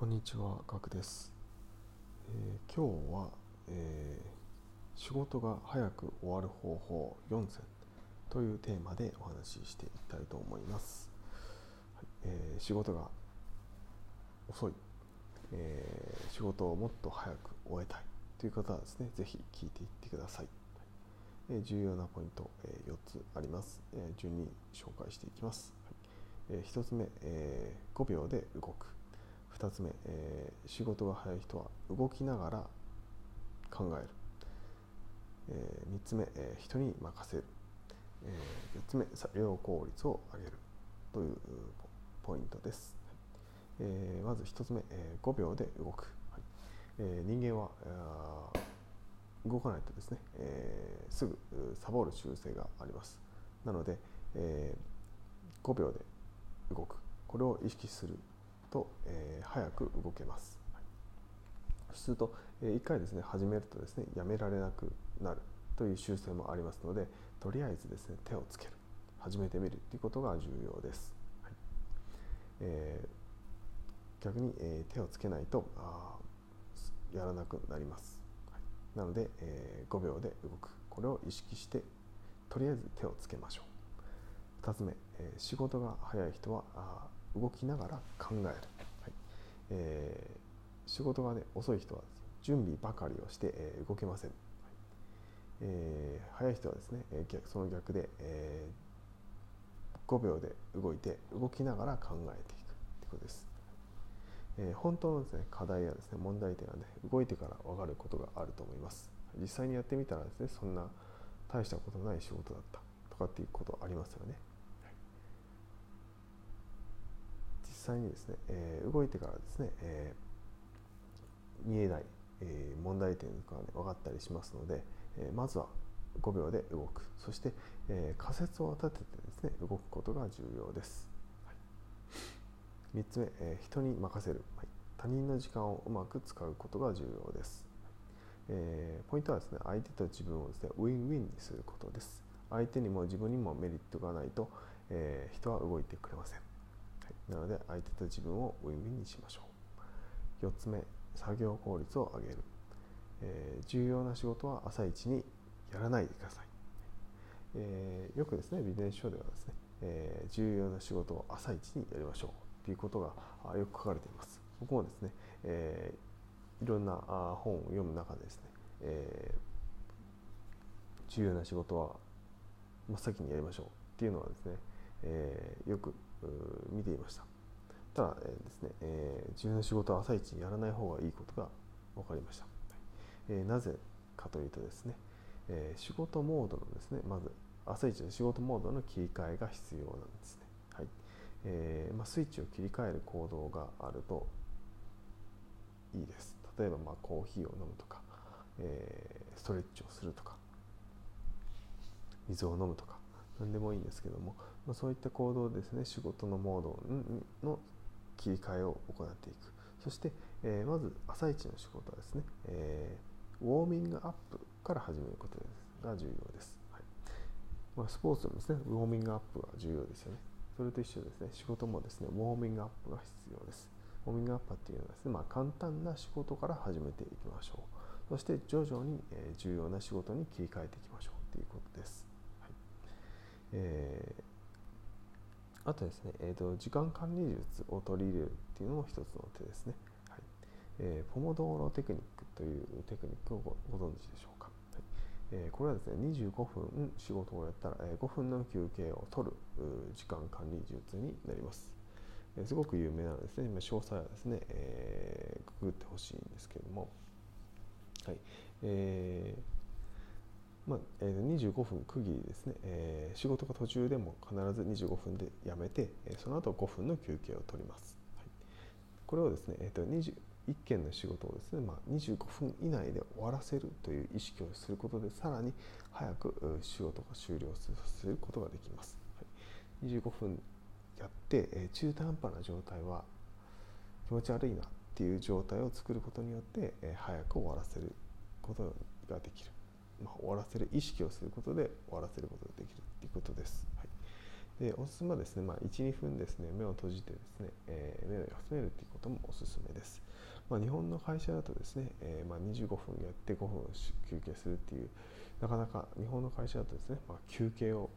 こんにちは、ガクです。えー今日は、えー仕事が早く終わる方法4選というテーマでお話ししていきたいと思います。はいえー仕事が遅い、えー仕事をもっと早く終えたいという方はですね、ぜひ聞いていってください。重要なポイント、4つあります、順に紹介していきます。1つ目、5秒で動く。2つ目、えー仕事が早い人は動きながら考える、え3つ目、えー人に任せる、え4つ目作業効率を上げる。というポイントです、えーまず1つ目、えー5秒で動く、はい。えー人間は動かないとですね、えーすぐサボる習性があります。なので、えー5秒で動く。これを意識する。と、えー早く動けます。すると、え1回ですね始めるとですねやめられなくなるという習性もありますのでとりあえずですね手をつける始めてみるということが重要です。はいえー逆に、え手をつけないとあやらなくなります。はいなので、えー5秒で動くこれを意識してとりあえず手をつけましょう。2つ目、え仕事が早い人はあ動きながら考える、はい。えー仕事が、ね、遅い人は準備ばかりをして、えー動けません、はい。えー早い人はですね、えー逆その逆で、えー5秒で動いて動きながら考えていくということです、えー本当のです、ね、課題やです、ね、問題点は、ね、動いてから分かることがあると思います。実際にやってみたらですねそんな大したことない仕事だったとかっていうことありますよね実際にですね、えー動いてからですね、えー見えない、えー問題点が、ね、分かったりしますので、えーまずは5秒で動く。そして、えー仮説を立ててですね動くことが重要です、はい、3つ目、えー人に任せる、はい。他人の時間をうまく使うことが重要です、えーポイントはですね相手と自分をですねウィンウィンにすることです。相手にも自分にもメリットがないと、えー人は動いてくれません、なので相手と自分をウィンウィンにしましょう。4つ目作業効率を上げる、えー重要な仕事は朝一にやらないでください、えーよくですねビジネス書ではですね、えー重要な仕事を朝一にやりましょう。ということがよく書かれています。僕もですね、えーいろんな本を読む中でですね、え重要な仕事は真っ先にやりましょう。っていうのはですね、えーよく見ていました。ただ、えーですねえー重要な仕事は朝一にやらない方がいいことが分かりました、えーなぜかというとですね、えー仕事モードのですねまず朝一の仕事モードの切り替えが必要なんですね、はい。えーまあ、スイッチを切り替える行動があるといいです。例えばまあコーヒーを飲むとか、えーストレッチをするとか水を飲むとか何でもいいんですけども、まあ、そういった行動ですね仕事のモードの切り替えを行っていく。そして、えーまず朝一の仕事はですね、えーウォーミングアップから始めることですが重要です、はい。まあ、スポーツでもですねウォーミングアップが重要ですよね。それと一緒ですね仕事もですねウォーミングアップが必要です。ウォーミングアップっていうのはですね、まあ、簡単な仕事から始めていきましょう。そして徐々に、重要な仕事に切り替えていきましょうということです、えーあとですね、えーと、時間管理術を取り入れるっていうのも一つの手ですね。はいえーポモドーロテクニックというテクニックをご存知でしょうか。はいえーこれはですね、25分仕事をやったら、え5分の休憩を取る時間管理術になります。えすごく有名なのですね、詳細はですね、えーググってほしいんですけれども、はいえーまあえー、25分区切りですね、えー仕事が途中でも必ず25分でやめて、えーその後5分の休憩を取ります。はい、これをですね、えー、と21件の仕事をですね、まあ、25分以内で終わらせるという意識をすることでさらに早く仕事が終了することができます。はい、25分やって、えー中途半端な状態は気持ち悪いなっていう状態を作ることによって、えー早く終わらせることができる。まあ、終わらせる意識をすることで終わらせることができるということです。はい。でおすすめはですね、まあ、12分ですね目を閉じてですね、えー、目を休めるということもおすすめです、まあ、日本の会社だとですね、えー、まあ、25分やって5分休憩するっていうなかなか日本の会社だとですね、まあ、休憩を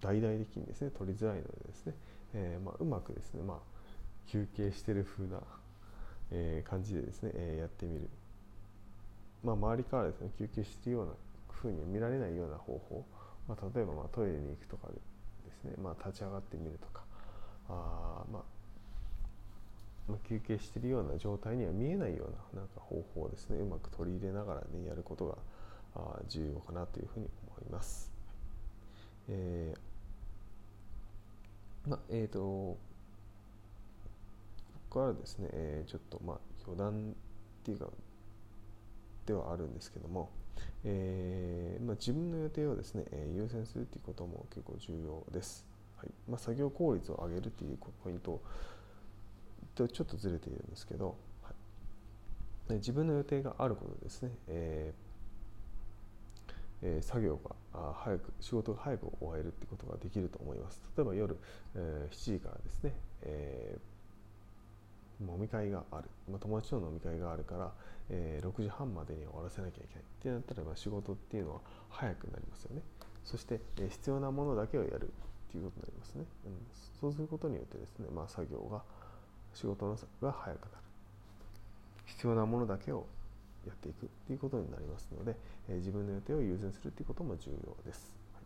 大々的にですね取りづらいのでですね、えー、まあ、うまくですね、まあ、休憩してる風な、えー、感じでですね、えー、やってみる、まあ、周りからですね休憩しているような風に見られないような方法、まあ、例えばまあトイレに行くとかでですね、まあ、立ち上がってみるとかあ、まあ、まあ、休憩しているような状態には見えないようななんか方法をですねうまく取り入れながらねやることがあ重要かなというふうに思います。えー、まあえーと、ここからですね、えー、ちょっとまあ余談っていうかではあるんですけども、えーまあ、自分の予定をですね、えー、優先するということも結構重要です。はい。まあ、作業効率を上げるというポイントとちょっとずれているんですけど、はい、自分の予定があることですね、えーえー、作業があ早く仕事が早く終えるってことができると思います。例えば夜、えー、7時からですね、えー、飲み会がある、まあ、友達との飲み会があるから、えー、6時半までに終わらせなきゃいけない。ってなったら、まあ、仕事っていうのは早くなりますよね。そして、え、必要なものだけをやる。っていうことになりますね、うん、そうすることによってですね、まあ、作業が仕事のが早くなる。必要なものだけをやっていく。ということになりますので、え、自分の予定を優先するということも重要です。はい。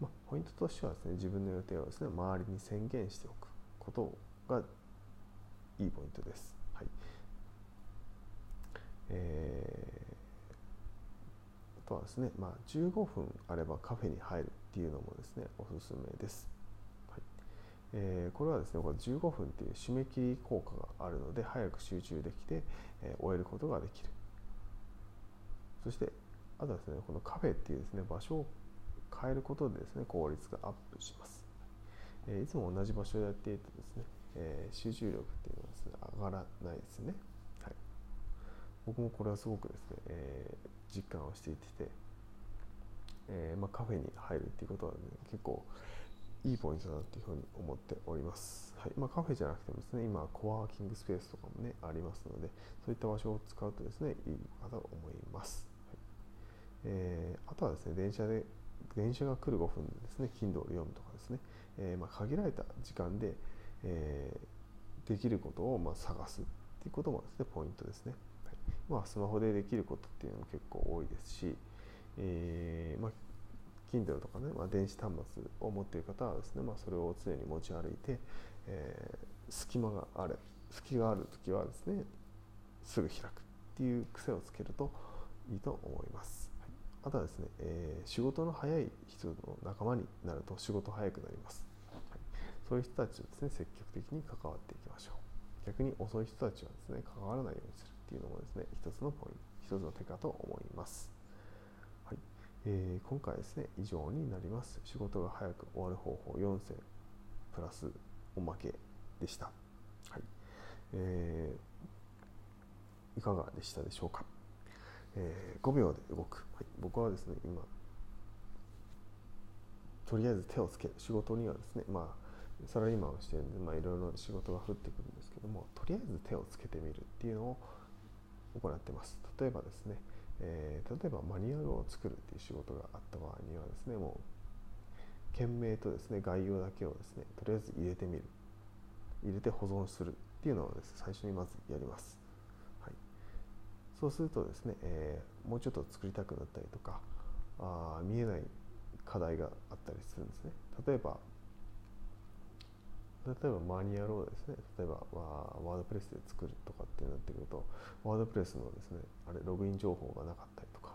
まあ、ポイントとしてはですね自分の予定をですね周りに宣言しておくことがいいポイントです。はいえー、あとはですね、まあ、15分あればカフェに入るっていうのもですねおすすめです。はいえー、これはですねこれ15分っていう締め切り効果があるので早く集中できて、えー、終えることができる。そしてあとはですねこのカフェっていうですね場所を変えることでですね効率がアップします、えー、いつも同じ場所でやっているとですね、えー、集中力っていうのは上がらないですね、はい、僕もこれはすごくですね、えー、実感をしていてえーまあ、カフェに入るっていうことは、ね、結構いいポイントだなっていうふうに思っております。はい。まあ、カフェじゃなくてもですね、今、コワーキングスペースとかもね、ありますので、そういった場所を使うとですね、いいかと思います。はい。えー、あとはですね電車で電車が来る5分ですね頻度を読むとかですね、えー、まあ、限られた時間で、えー、できることをま探すっていうこともですねポイントですね、はい。まあ、スマホでできることっていうのも結構多いですし、えーまあ、Kindle とかね、まあ、電子端末を持っている方はですね、まあ、それを常に持ち歩いて、えー、隙間がある隙がある時はですねすぐ開くっていう癖をつけるといいと思います。あとはですね、えー、仕事の早い人の仲間になると仕事早くなります、そういう人たちとですね積極的に関わっていきましょう。逆に遅い人たちはですね関わらないようにするっていうのもですね一つのポイント一つの手かと思います。はい、えー、今回ですね以上になります。仕事が早く終わる方法4選プラスおまけでした。はい、えー、いかがでしたでしょうか。えー、5秒で動く、はい、僕はですね今とりあえず手をつける仕事にはですねまあサラリーマンをしてるんで、まあ、いろいろ仕事が降ってくるんですけどもとりあえず手をつけてみるっていうのを行ってます。例えばですね、えー、例えばマニュアルを作るっていう仕事があった場合にはですねもう件名とですね概要だけをですねとりあえず入れてみる。入れて保存するっていうのをです、ね、最初にまずやります。はい。そうするとですね、えー、もうちょっと作りたくなったりとかあ見えない課題があったりするんですね。例えば例えばマニュアルをですね例えばワードプレスで作るとかってなってくるとワードプレスのですねあれログイン情報がなかったりとか、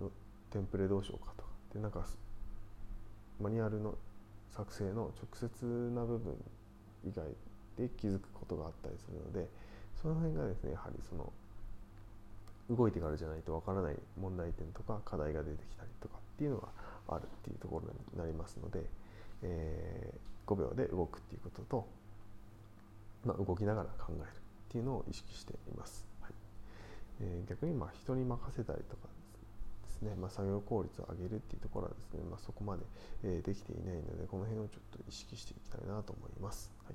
うん、テンプレどうしようかとかでなんかマニュアルの作成の直接な部分以外で気づくことがあったりするので、その辺がですねやはりその動いてからじゃないとわからない問題点とか課題が出てきたりとかっていうのがあるっていうところになりますので、えー、5秒で動くっていうことと、まあ、動きながら考えるっていうのを意識しています。はい。えー、逆にまあ人に任せたりとかですね、まあ、作業効率を上げるっていうところはですね、まあ、そこまで、えー、できていないのでこの辺をちょっと意識していきたいなと思います、はい。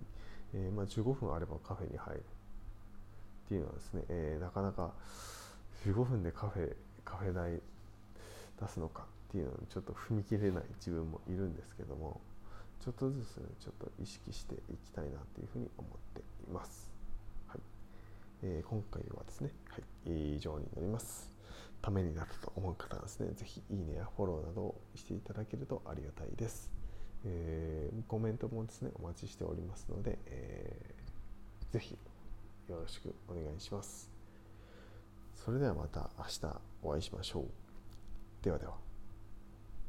えー、まあ、15分あればカフェに入るっていうのはですね、えなかなか15分でカフェカフェ代出すのかっていうのにちょっと踏み切れない自分もいるんですけどもちょっとずつ、ね、ちょっと意識していきたいなというふうに思っています。はいえー、今回はですね、はい、以上になります。ためになったと思う方はですね、ぜひいいねやフォローなどをしていただけるとありがたいです。えー、コメントもですね、お待ちしておりますので、えー、ぜひよろしくお願いします。それではまた明日お会いしましょう。ではでは。